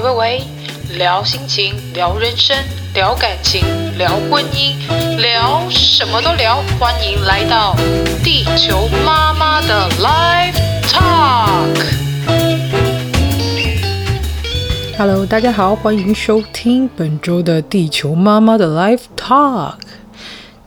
喂喂喂，聊心情，聊人生，聊感情，聊婚姻，聊什么都聊。欢迎来到地球妈妈的 Live Talk。Hello，大家好，欢迎收听本周的地球妈妈的 Live Talk。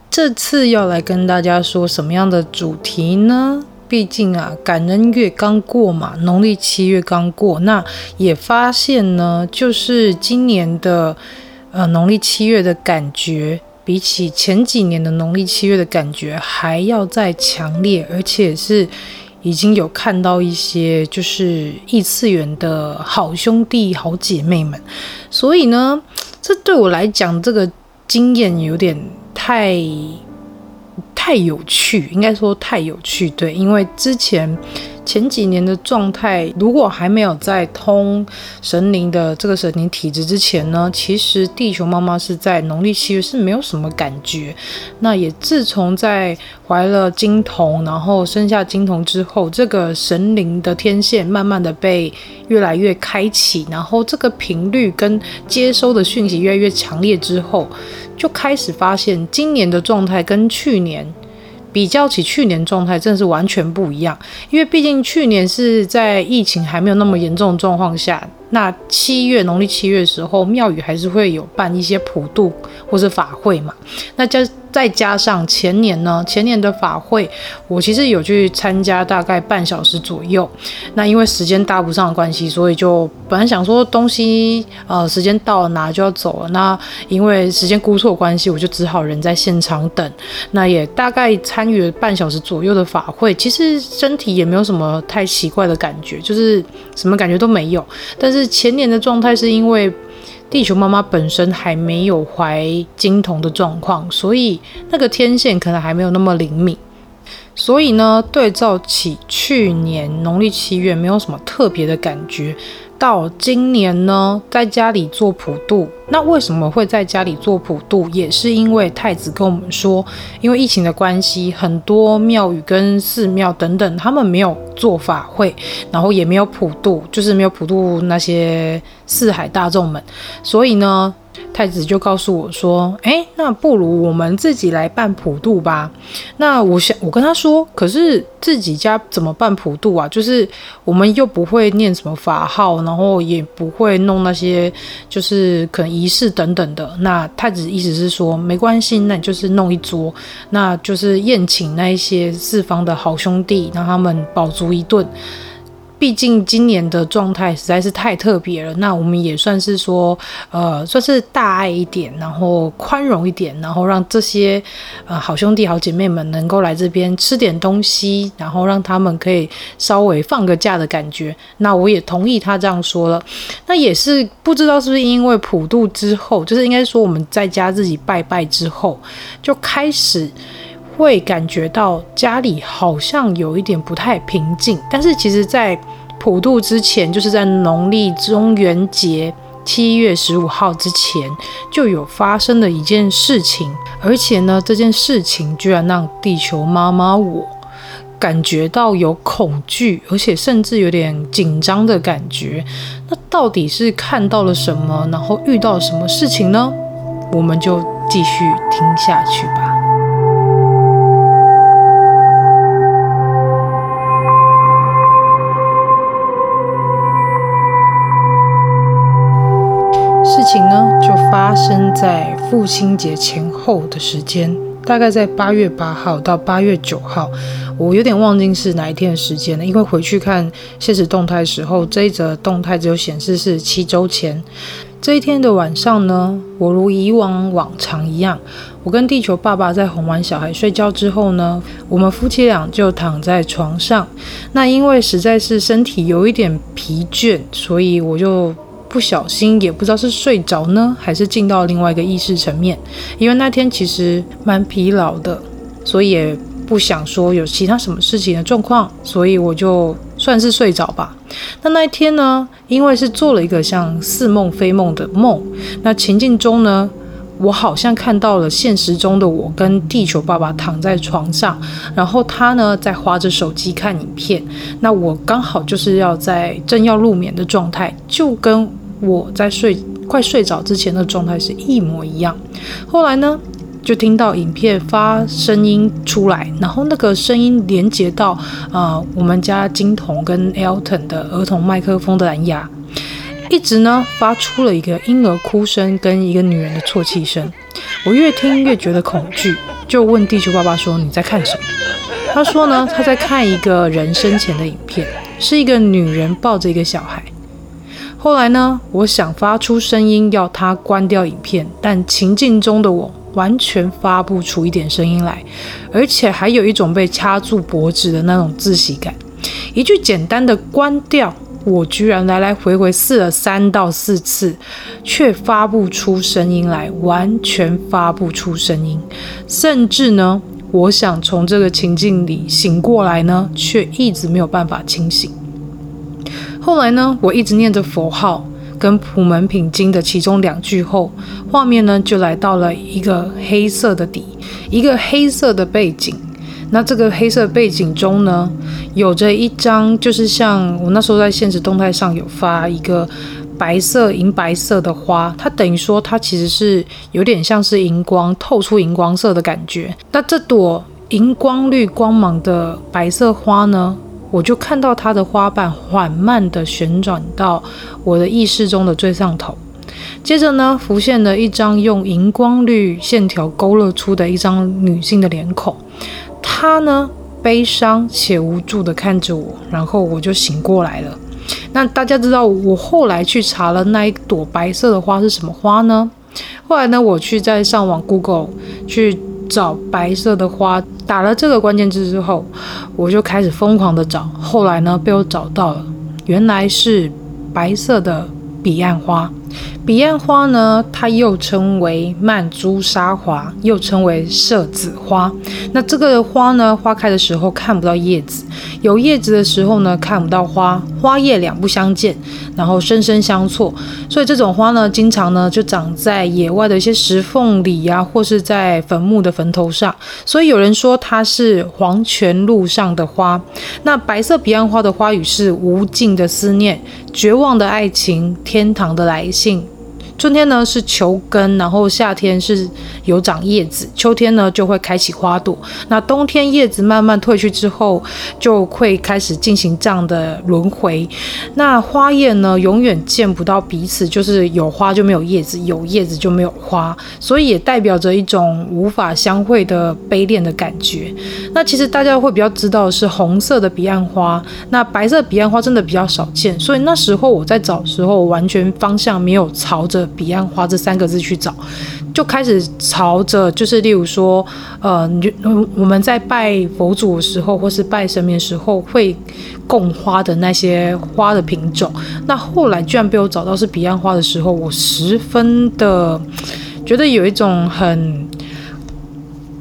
这次要来跟大家说什么样的主题呢？毕竟啊，感恩月刚过嘛，农历七月刚过，那也发现呢，就是今年的呃农历七月的感觉，比起前几年的农历七月的感觉还要再强烈，而且是已经有看到一些就是异次元的好兄弟、好姐妹们，所以呢，这对我来讲，这个经验有点太。太有趣，应该说太有趣，对，因为之前前几年的状态，如果还没有在通神灵的这个神灵体质之前呢，其实地球妈妈是在农历七月是没有什么感觉。那也自从在怀了金童，然后生下金童之后，这个神灵的天线慢慢的被越来越开启，然后这个频率跟接收的讯息越来越强烈之后，就开始发现今年的状态跟去年。比较起去年状态，真是完全不一样。因为毕竟去年是在疫情还没有那么严重的状况下，那七月农历七月的时候，庙宇还是会有办一些普渡或是法会嘛。那加再加上前年呢，前年的法会，我其实有去参加，大概半小时左右。那因为时间搭不上的关系，所以就本来想说东西呃时间到了拿就要走了。那因为时间估错关系，我就只好人在现场等。那也大概参与了半小时左右的法会，其实身体也没有什么太奇怪的感觉，就是什么感觉都没有。但是前年的状态是因为地球妈妈本身还没有怀金童的状况，所以那个天线可能还没有那么灵敏。所以呢，对照起去年农历七月，没有什么特别的感觉。到今年呢，在家里做普渡。那为什么会在家里做普渡？也是因为太子跟我们说，因为疫情的关系，很多庙宇跟寺庙等等，他们没有做法会，然后也没有普渡，就是没有普渡那些四海大众们。所以呢。太子就告诉我说：“诶，那不如我们自己来办普渡吧。”那我想，我跟他说：“可是自己家怎么办普渡啊？就是我们又不会念什么法号，然后也不会弄那些就是可能仪式等等的。”那太子意思是说，没关系，那你就是弄一桌，那就是宴请那一些四方的好兄弟，让他们饱足一顿。毕竟今年的状态实在是太特别了，那我们也算是说，呃，算是大爱一点，然后宽容一点，然后让这些呃好兄弟、好姐妹们能够来这边吃点东西，然后让他们可以稍微放个假的感觉。那我也同意他这样说了。那也是不知道是不是因为普渡之后，就是应该说我们在家自己拜拜之后，就开始。会感觉到家里好像有一点不太平静，但是其实，在普渡之前，就是在农历中元节七月十五号之前，就有发生的一件事情，而且呢，这件事情居然让地球妈妈我感觉到有恐惧，而且甚至有点紧张的感觉。那到底是看到了什么，然后遇到什么事情呢？我们就继续听下去吧。发生在父亲节前后的时间，大概在八月八号到八月九号，我有点忘记是哪一天的时间了。因为回去看现实动态的时候，这一则动态只有显示是七周前。这一天的晚上呢，我如以往往常一样，我跟地球爸爸在哄完小孩睡觉之后呢，我们夫妻俩就躺在床上。那因为实在是身体有一点疲倦，所以我就。不小心也不知道是睡着呢，还是进到另外一个意识层面。因为那天其实蛮疲劳的，所以也不想说有其他什么事情的状况，所以我就算是睡着吧。那那一天呢，因为是做了一个像似梦非梦的梦，那情境中呢，我好像看到了现实中的我跟地球爸爸躺在床上，然后他呢在划着手机看影片，那我刚好就是要在正要入眠的状态，就跟。我在睡快睡着之前的状态是一模一样。后来呢，就听到影片发声音出来，然后那个声音连接到啊、呃，我们家金童跟 Elton 的儿童麦克风的蓝牙，一直呢发出了一个婴儿哭声跟一个女人的啜泣声。我越听越觉得恐惧，就问地球爸爸说：“你在看什么？”他说呢，他在看一个人生前的影片，是一个女人抱着一个小孩。后来呢，我想发出声音要他关掉影片，但情境中的我完全发不出一点声音来，而且还有一种被掐住脖子的那种窒息感。一句简单的“关掉”，我居然来来回回试了三到四次，却发不出声音来，完全发不出声音，甚至呢。我想从这个情境里醒过来呢，却一直没有办法清醒。后来呢，我一直念着佛号跟普门品经的其中两句后，画面呢就来到了一个黑色的底，一个黑色的背景。那这个黑色背景中呢，有着一张，就是像我那时候在现实动态上有发一个。白色、银白色的花，它等于说它其实是有点像是荧光，透出荧光色的感觉。那这朵荧光绿光芒的白色花呢，我就看到它的花瓣缓慢地旋转到我的意识中的最上头，接着呢，浮现了一张用荧光绿线条勾勒出的一张女性的脸孔，她呢悲伤且无助地看着我，然后我就醒过来了。那大家知道我后来去查了那一朵白色的花是什么花呢？后来呢，我去在上网 Google 去找白色的花，打了这个关键字之后，我就开始疯狂的找。后来呢，被我找到了，原来是白色的彼岸花。彼岸花呢，它又称为曼珠沙华，又称为色子花。那这个花呢，花开的时候看不到叶子，有叶子的时候呢，看不到花，花叶两不相见，然后生生相错。所以这种花呢，经常呢就长在野外的一些石缝里呀、或是在坟墓的坟头上。所以有人说它是黄泉路上的花。那白色彼岸花的花语是无尽的思念、绝望的爱情、天堂的来信。春天呢是球根，然后夏天是有长叶子，秋天呢就会开启花朵。那冬天叶子慢慢褪去之后，就会开始进行这样的轮回。那花叶呢永远见不到彼此，就是有花就没有叶子，有叶子就没有花，所以也代表着一种无法相会的悲恋的感觉。那其实大家会比较知道是红色的彼岸花，那白色彼岸花真的比较少见，所以那时候我在找的时候，完全方向没有朝着。彼岸花这三个字去找，就开始朝着，就是例如说，呃，我们在拜佛祖的时候，或是拜神明的时候，会供花的那些花的品种。那后来居然被我找到是彼岸花的时候，我十分的觉得有一种很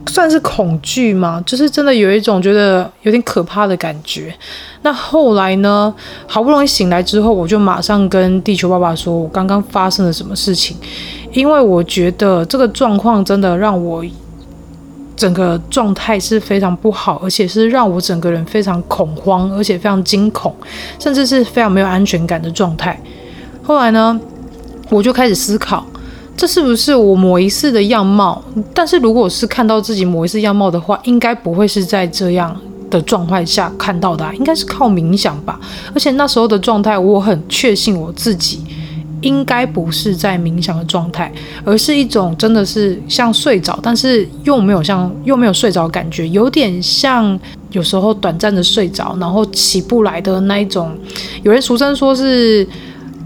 算是恐惧吗，就是真的有一种觉得有点可怕的感觉。那后来呢？好不容易醒来之后，我就马上跟地球爸爸说，我刚刚发生了什么事情。因为我觉得这个状况真的让我整个状态是非常不好，而且是让我整个人非常恐慌，而且非常惊恐，甚至是非常没有安全感的状态。后来呢，我就开始思考，这是不是我某一次的样貌？但是如果是看到自己某一次样貌的话，应该不会是在这样。的状态下看到的啊，应该是靠冥想吧。而且那时候的状态，我很确信我自己应该不是在冥想的状态，而是一种真的是像睡着，但是又没有像又没有睡着的感觉，有点像有时候短暂的睡着，然后起不来的那一种。有人俗称说是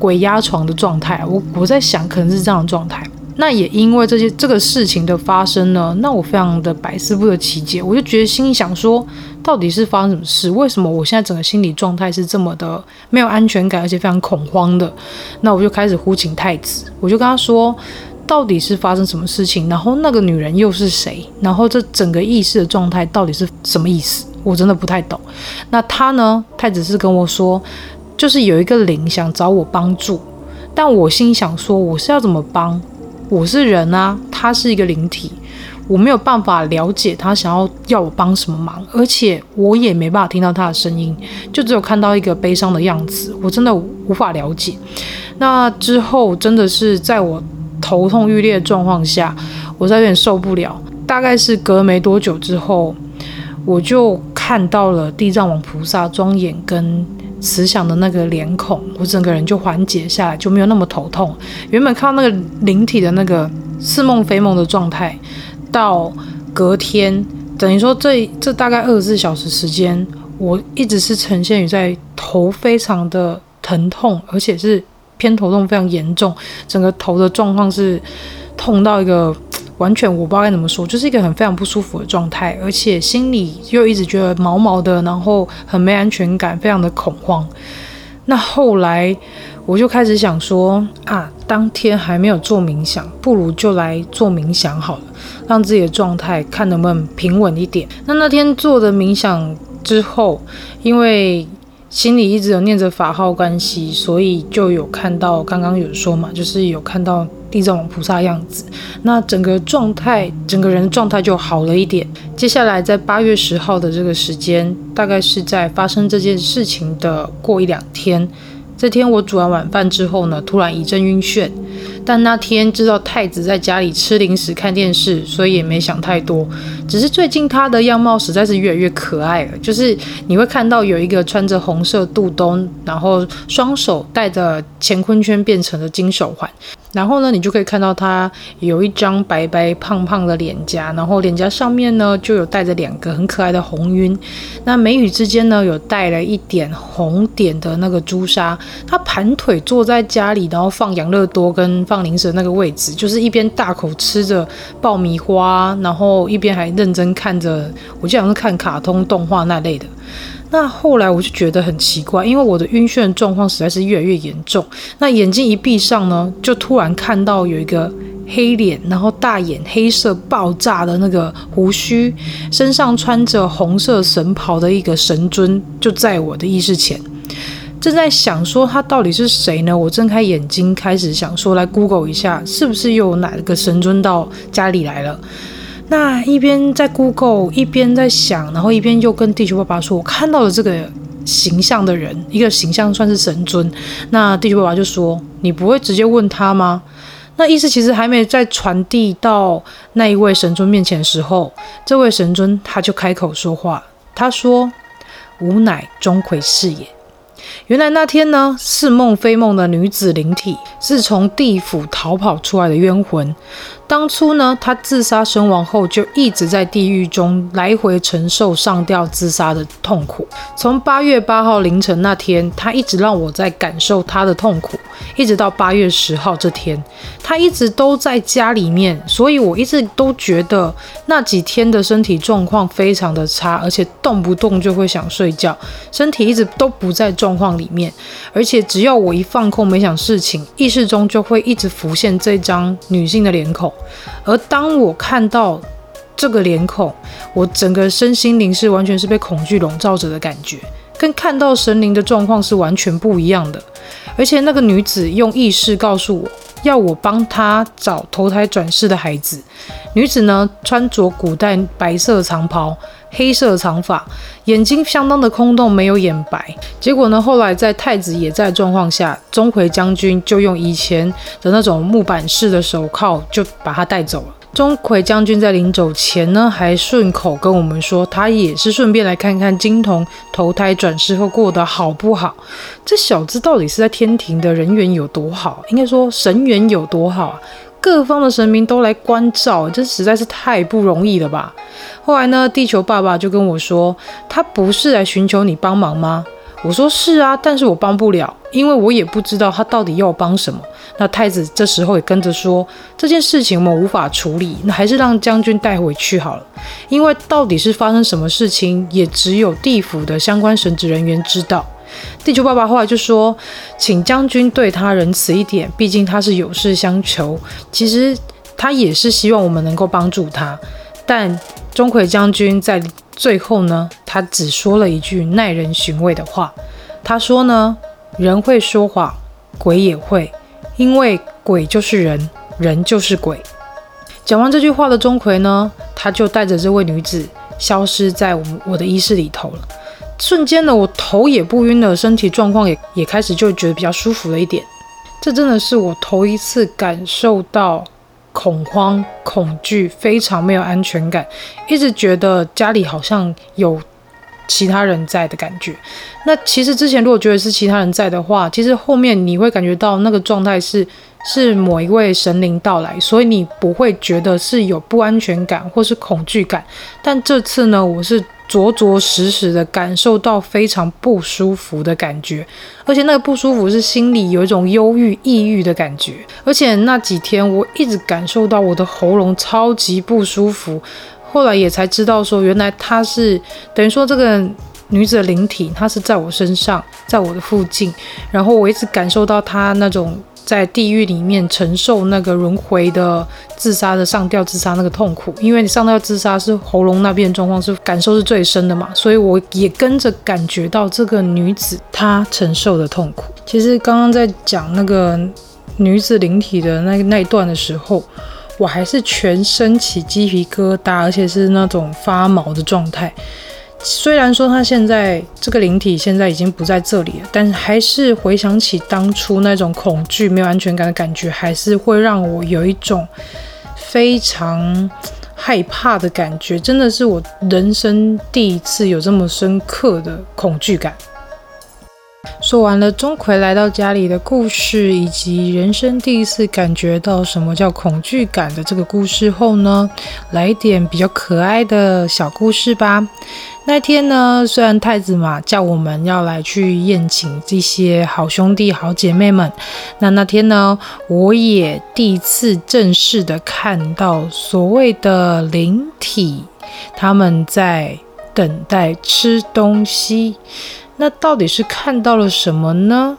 鬼压床的状态，我我在想可能是这样的状态。那也因为这些这个事情的发生呢，那我非常的百思不得其解，我就觉得心里想说，到底是发生什么事？为什么我现在整个心理状态是这么的没有安全感，而且非常恐慌的？那我就开始呼请太子，我就跟他说，到底是发生什么事情？然后那个女人又是谁？然后这整个意识的状态到底是什么意思？我真的不太懂。那他呢？太子是跟我说，就是有一个灵想找我帮助，但我心想说，我是要怎么帮？我是人啊，他是一个灵体，我没有办法了解他想要要我帮什么忙，而且我也没办法听到他的声音，就只有看到一个悲伤的样子，我真的无法了解。那之后真的是在我头痛欲裂的状况下，我有点受不了。大概是隔没多久之后，我就看到了地藏王菩萨庄严跟慈祥的那个脸孔，我整个人就缓解下来，就没有那么头痛。原本看到那个灵体的那个似梦非梦的状态，到隔天，等于说这这大概二十四小时时间，我一直是呈现于在头非常的疼痛，而且是偏头痛非常严重，整个头的状况是痛到一个。完全我不知道该怎么说，就是一个很非常不舒服的状态，而且心里又一直觉得毛毛的，然后很没安全感，非常的恐慌。那后来我就开始想说啊，当天还没有做冥想，不如就来做冥想好了，让自己的状态看能不能平稳一点。那那天做的冥想之后，因为心里一直有念着法号关系，所以就有看到刚刚有说嘛，就是有看到。地藏王菩萨样子，那整个状态，整个人状态就好了一点。接下来在八月十号的这个时间，大概是在发生这件事情的过一两天。这天我煮完晚饭之后呢，突然一阵晕眩。但那天知道太子在家里吃零食看电视，所以也没想太多。只是最近他的样貌实在是越来越可爱了，就是你会看到有一个穿着红色肚兜，然后双手戴着乾坤圈变成的金手环。然后呢，你就可以看到他有一张白白胖胖的脸颊，然后脸颊上面呢就有带着两个很可爱的红晕。那眉宇之间呢有带了一点红点的那个朱砂。他盘腿坐在家里，然后放养乐多跟放零食那个位置，就是一边大口吃着爆米花，然后一边还认真看着，我记得好像是看卡通动画那类的。那后来我就觉得很奇怪，因为我的晕眩状况实在是越来越严重。那眼睛一闭上呢，就突然看到有一个黑脸，然后大眼、黑色爆炸的那个胡须，身上穿着红色神袍的一个神尊，就在我的意识前。正在想说他到底是谁呢？我睁开眼睛，开始想说来 Google 一下，是不是又有哪个神尊到家里来了？那一边在 Google，一边在想，然后一边又跟地球爸爸说：“我看到了这个形象的人，一个形象算是神尊。”那地球爸爸就说：“你不会直接问他吗？”那意思其实还没在传递到那一位神尊面前的时候，这位神尊他就开口说话，他说：“吾乃钟馗是也。”原来那天呢，似梦非梦的女子灵体是从地府逃跑出来的冤魂。当初呢，他自杀身亡后，就一直在地狱中来回承受上吊自杀的痛苦。从八月八号凌晨那天，他一直让我在感受他的痛苦，一直到八月十号这天，他一直都在家里面，所以我一直都觉得那几天的身体状况非常的差，而且动不动就会想睡觉，身体一直都不在状况里面，而且只要我一放空没想事情，意识中就会一直浮现这张女性的脸孔。而当我看到这个脸孔，我整个身心灵是完全是被恐惧笼罩着的感觉，跟看到神灵的状况是完全不一样的。而且那个女子用意识告诉我，要我帮她找投胎转世的孩子。女子呢，穿着古代白色长袍，黑色长发，眼睛相当的空洞，没有眼白。结果呢，后来在太子也在状况下，钟馗将军就用以前的那种木板式的手铐，就把他带走了。钟馗将军在临走前呢，还顺口跟我们说，他也是顺便来看看金童投胎转世后过得好不好。这小子到底是在天庭的人缘有多好？应该说神缘有多好啊？各方的神明都来关照，这实在是太不容易了吧？后来呢，地球爸爸就跟我说，他不是来寻求你帮忙吗？我说是啊，但是我帮不了，因为我也不知道他到底要帮什么。那太子这时候也跟着说，这件事情我们无法处理，那还是让将军带回去好了。因为到底是发生什么事情，也只有地府的相关神职人员知道。地球爸爸后来就说，请将军对他仁慈一点，毕竟他是有事相求。其实他也是希望我们能够帮助他，但钟馗将军在。最后呢，他只说了一句耐人寻味的话。他说呢，人会说谎，鬼也会，因为鬼就是人，人就是鬼。讲完这句话的钟馗呢，他就带着这位女子消失在我们我的意识里头了。瞬间呢，我头也不晕了，身体状况也也开始就觉得比较舒服了一点。这真的是我头一次感受到恐慌、恐惧，非常没有安全感，一直觉得家里好像有其他人在的感觉。那其实之前如果觉得是其他人在的话，其实后面你会感觉到那个状态是是某一位神灵到来，所以你不会觉得是有不安全感或是恐惧感。但这次呢，我是着着实实的感受到非常不舒服的感觉，而且那个不舒服是心里有一种忧郁、抑郁的感觉。而且那几天我一直感受到我的喉咙超级不舒服，后来也才知道说，原来他是等于说这个女子的灵体，她是在我身上，在我的附近，然后我一直感受到她那种。在地狱里面承受那个轮回的自杀的上吊自杀那个痛苦，因为你上吊自杀是喉咙那边状况是感受是最深的嘛，所以我也跟着感觉到这个女子她承受的痛苦。其实刚刚在讲那个女子灵体的那那一段的时候，我还是全身起鸡皮疙瘩，而且是那种发毛的状态。虽然说他现在这个灵体现在已经不在这里了，但是还是回想起当初那种恐惧、没有安全感的感觉，还是会让我有一种非常害怕的感觉。真的是我人生第一次有这么深刻的恐惧感。说完了钟馗来到家里的故事，以及人生第一次感觉到什么叫恐惧感的这个故事后呢，来一点比较可爱的小故事吧。那天呢，虽然太子嘛叫我们要来去宴请这些好兄弟、好姐妹们，那那天呢，我也第一次正式的看到所谓的灵体，他们在等待吃东西。那到底是看到了什么呢？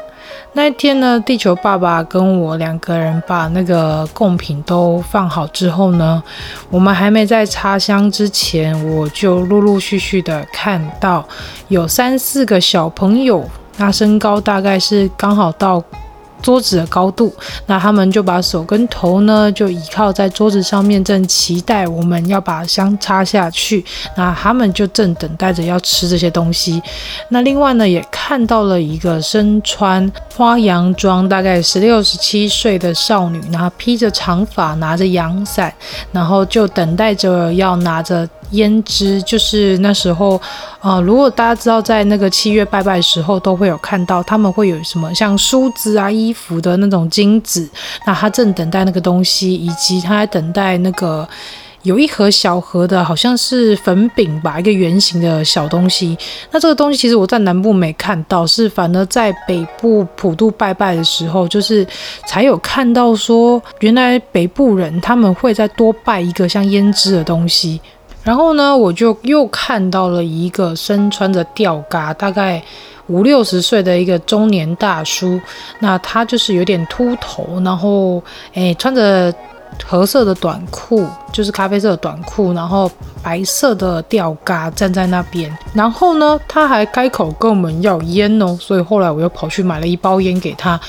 那一天呢，地球爸爸跟我两个人把那个贡品都放好之后呢，我们还没在插香之前，我就陆陆续续的看到有三四个小朋友，那身高大概是刚好到。桌子的高度，那他们就把手跟头呢，就倚靠在桌子上面，正期待我们要把香插下去。那他们就正等待着要吃这些东西。那另外呢，也看到了一个身穿花洋装，大概十六、十七岁的少女，然后披着长发，拿着阳伞，然后就等待着要拿着。胭脂就是那时候，呃，如果大家知道，在那个七月拜拜的时候，都会有看到他们会有什么像梳子啊、衣衣服的那种金子。那他正等待那个东西，以及他还等待那个有一盒小盒的，好像是粉饼吧，一个圆形的小东西。那这个东西其实我在南部没看到，是反而在北部普渡拜拜的时候，就是才有看到说，原来北部人他们会再多拜一个像胭脂的东西。然后呢，我就又看到了一个身穿着吊嘎，大概五六十岁的一个中年大叔。那他就是有点秃头，然后诶，穿着褐色的短裤，就是咖啡色的短裤，然后白色的吊嘎站在那边。然后呢，他还开口跟我们要烟哦，所以后来我又跑去买了一包烟给他。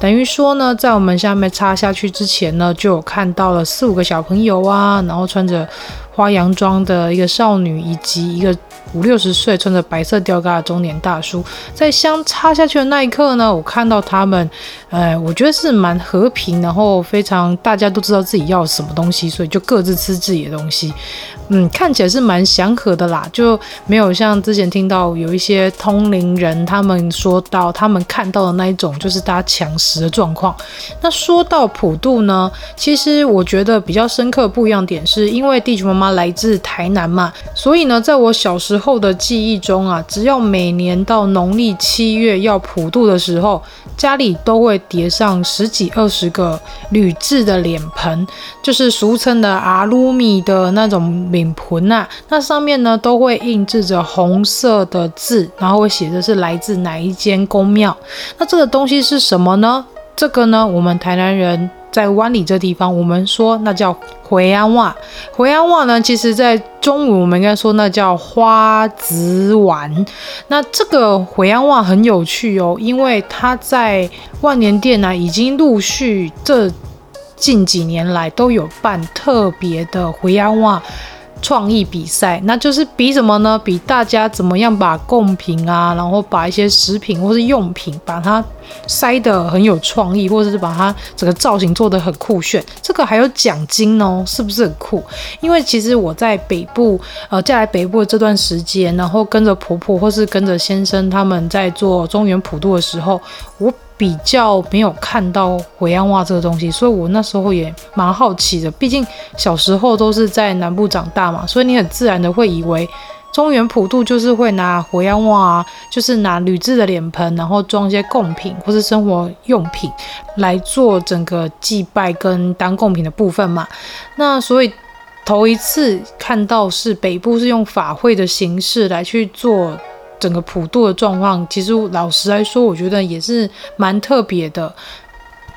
等于说呢，在我们下面插下去之前呢，就有看到了四五个小朋友啊，然后穿着。花洋装的一个少女，以及一个五六十岁穿着白色吊嘎的中年大叔，在香插下去的那一刻呢，我看到他们，呃，我觉得是蛮和平，然后非常大家都知道自己要什么东西，所以就各自吃自己的东西，嗯，看起来是蛮祥和的啦，就没有像之前听到有一些通灵人他们说到他们看到的那一种，就是大家抢食的状况。那说到普渡呢，其实我觉得比较深刻不一样点，是因为地球妈妈来自台南嘛，所以呢，在我小时候的记忆中啊，只要每年到农历七月要普渡的时候，家里都会叠上十几二十个铝制的脸盆，就是俗称的啊阿鲁米的那种脸盆啊。那上面呢，都会印制着红色的字，然后会写的是来自哪一间宫庙。那这个东西是什么呢？这个呢，我们台南人。在湾里这地方，我们说那叫回安袜。回安袜呢，其实在中文我们应该说那叫花子丸。那这个回安袜很有趣哦，因为它在万年殿呢、已经陆续这近几年来都有办特别的回安袜。创意比赛，那就是比什么呢？比大家怎么样把贡品啊，然后把一些食品或是用品，把它塞得很有创意，或者是把它整个造型做得很酷炫。这个还有奖金哦，是不是很酷？因为其实我在北部，呃，嫁来北部的这段时间，然后跟着婆婆或是跟着先生他们在做中原普渡的时候，我。比较没有看到回洋袜这个东西，所以我那时候也蛮好奇的。毕竟小时候都是在南部长大嘛，所以你很自然的会以为中原普渡就是会拿回洋袜啊，就是拿铝制的脸盆，然后装一些贡品或是生活用品来做整个祭拜跟当贡品的部分嘛。那所以头一次看到是北部是用法会的形式来去做。整个普渡的状况，其实老实来说，我觉得也是蛮特别的。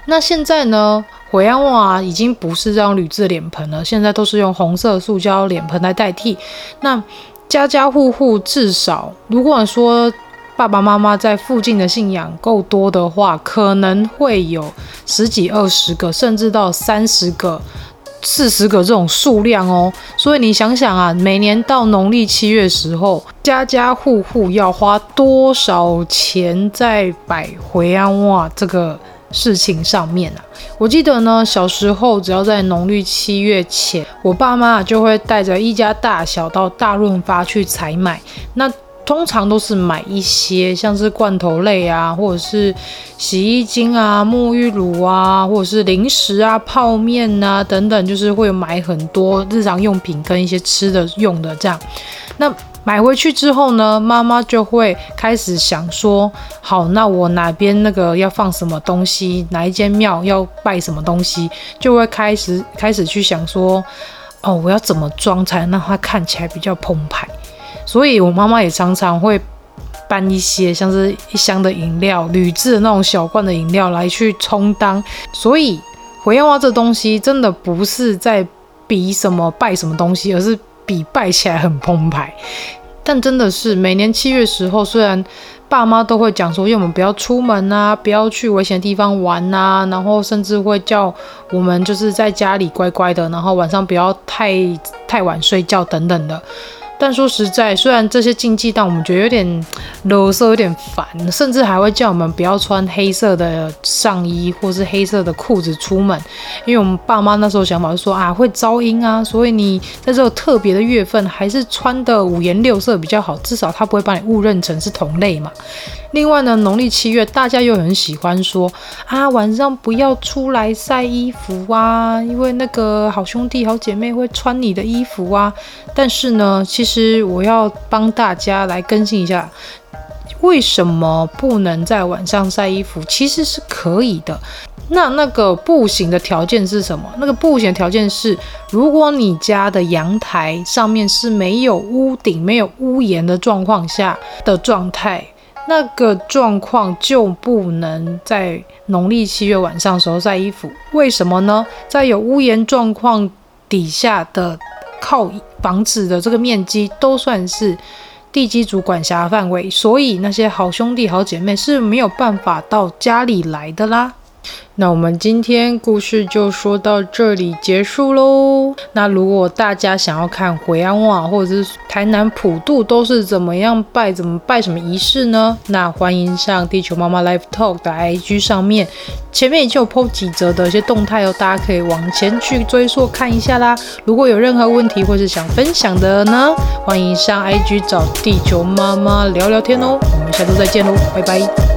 那现在呢，回洋袜已经不是这样铝制脸盆了，现在都是用红色塑胶脸盆来代替。那家家户户至少，如果说爸爸妈妈在附近的信仰够多的话，可能会有十几、二十个，甚至到三十个。四十个这种数量哦，所以你想想啊，每年到农历七月时候，家家户户要花多少钱在摆回安哇这个事情上面啊？我记得呢，小时候只要在农历七月前，我爸妈就会带着一家大小到大润发去采买。那通常都是买一些像是罐头类啊，或者是洗衣精啊、沐浴乳啊，或者是零食啊、泡面啊等等，就是会买很多日常用品跟一些吃的用的这样。那买回去之后呢，妈妈就会开始想说，好，那我哪边那个要放什么东西，哪一间庙要拜什么东西，就会开始开始去想说，哦，我要怎么装才能让它看起来比较澎湃。所以，我妈妈也常常会搬一些像是一箱的饮料、铝制的那种小罐的饮料来去充当。所以，回洋袜这东西真的不是在比什么拜什么东西，而是比拜起来很澎湃。但真的是每年七月时候，虽然爸妈都会讲说，因为我们不要出门啊，不要去危险的地方玩啊，然后甚至会叫我们就是在家里乖乖的，然后晚上不要太太晚睡觉等等的。但说实在，虽然这些禁忌，但我们觉得有点啰嗦，有点烦，甚至还会叫我们不要穿黑色的上衣或是黑色的裤子出门，因为我们爸妈那时候想法是说啊，会招阴啊，所以你在这个特别的月份还是穿的五颜六色比较好，至少他不会把你误认成是同类嘛。另外呢，农历七月大家又很喜欢说啊，晚上不要出来晒衣服啊，因为那个好兄弟好姐妹会穿你的衣服啊。但是呢，其其实我要帮大家来更新一下，为什么不能在晚上晒衣服？其实是可以的。那那个不行的条件是什么？那个不行的条件是，如果你家的阳台上面是没有屋顶、没有屋檐的状况下的状态。那个状况就不能在农历七月晚上时候晒衣服，为什么呢？在有屋檐状况底下的靠房子的这个面积都算是地基主管辖范围，所以那些好兄弟好姐妹是没有办法到家里来的啦。那我们今天故事就说到这里结束喽。那如果大家想要看回洋袜或者是台南普渡都是怎么样拜，怎么拜什么仪式呢？那欢迎上地球妈妈 Live Talk 的 IG 上面，前面已经有 po 几则的一些动态哦，大家可以往前去追溯看一下啦。如果有任何问题或是想分享的呢，欢迎上 IG 找地球妈妈聊聊天哦。我们下周再见喽，拜拜。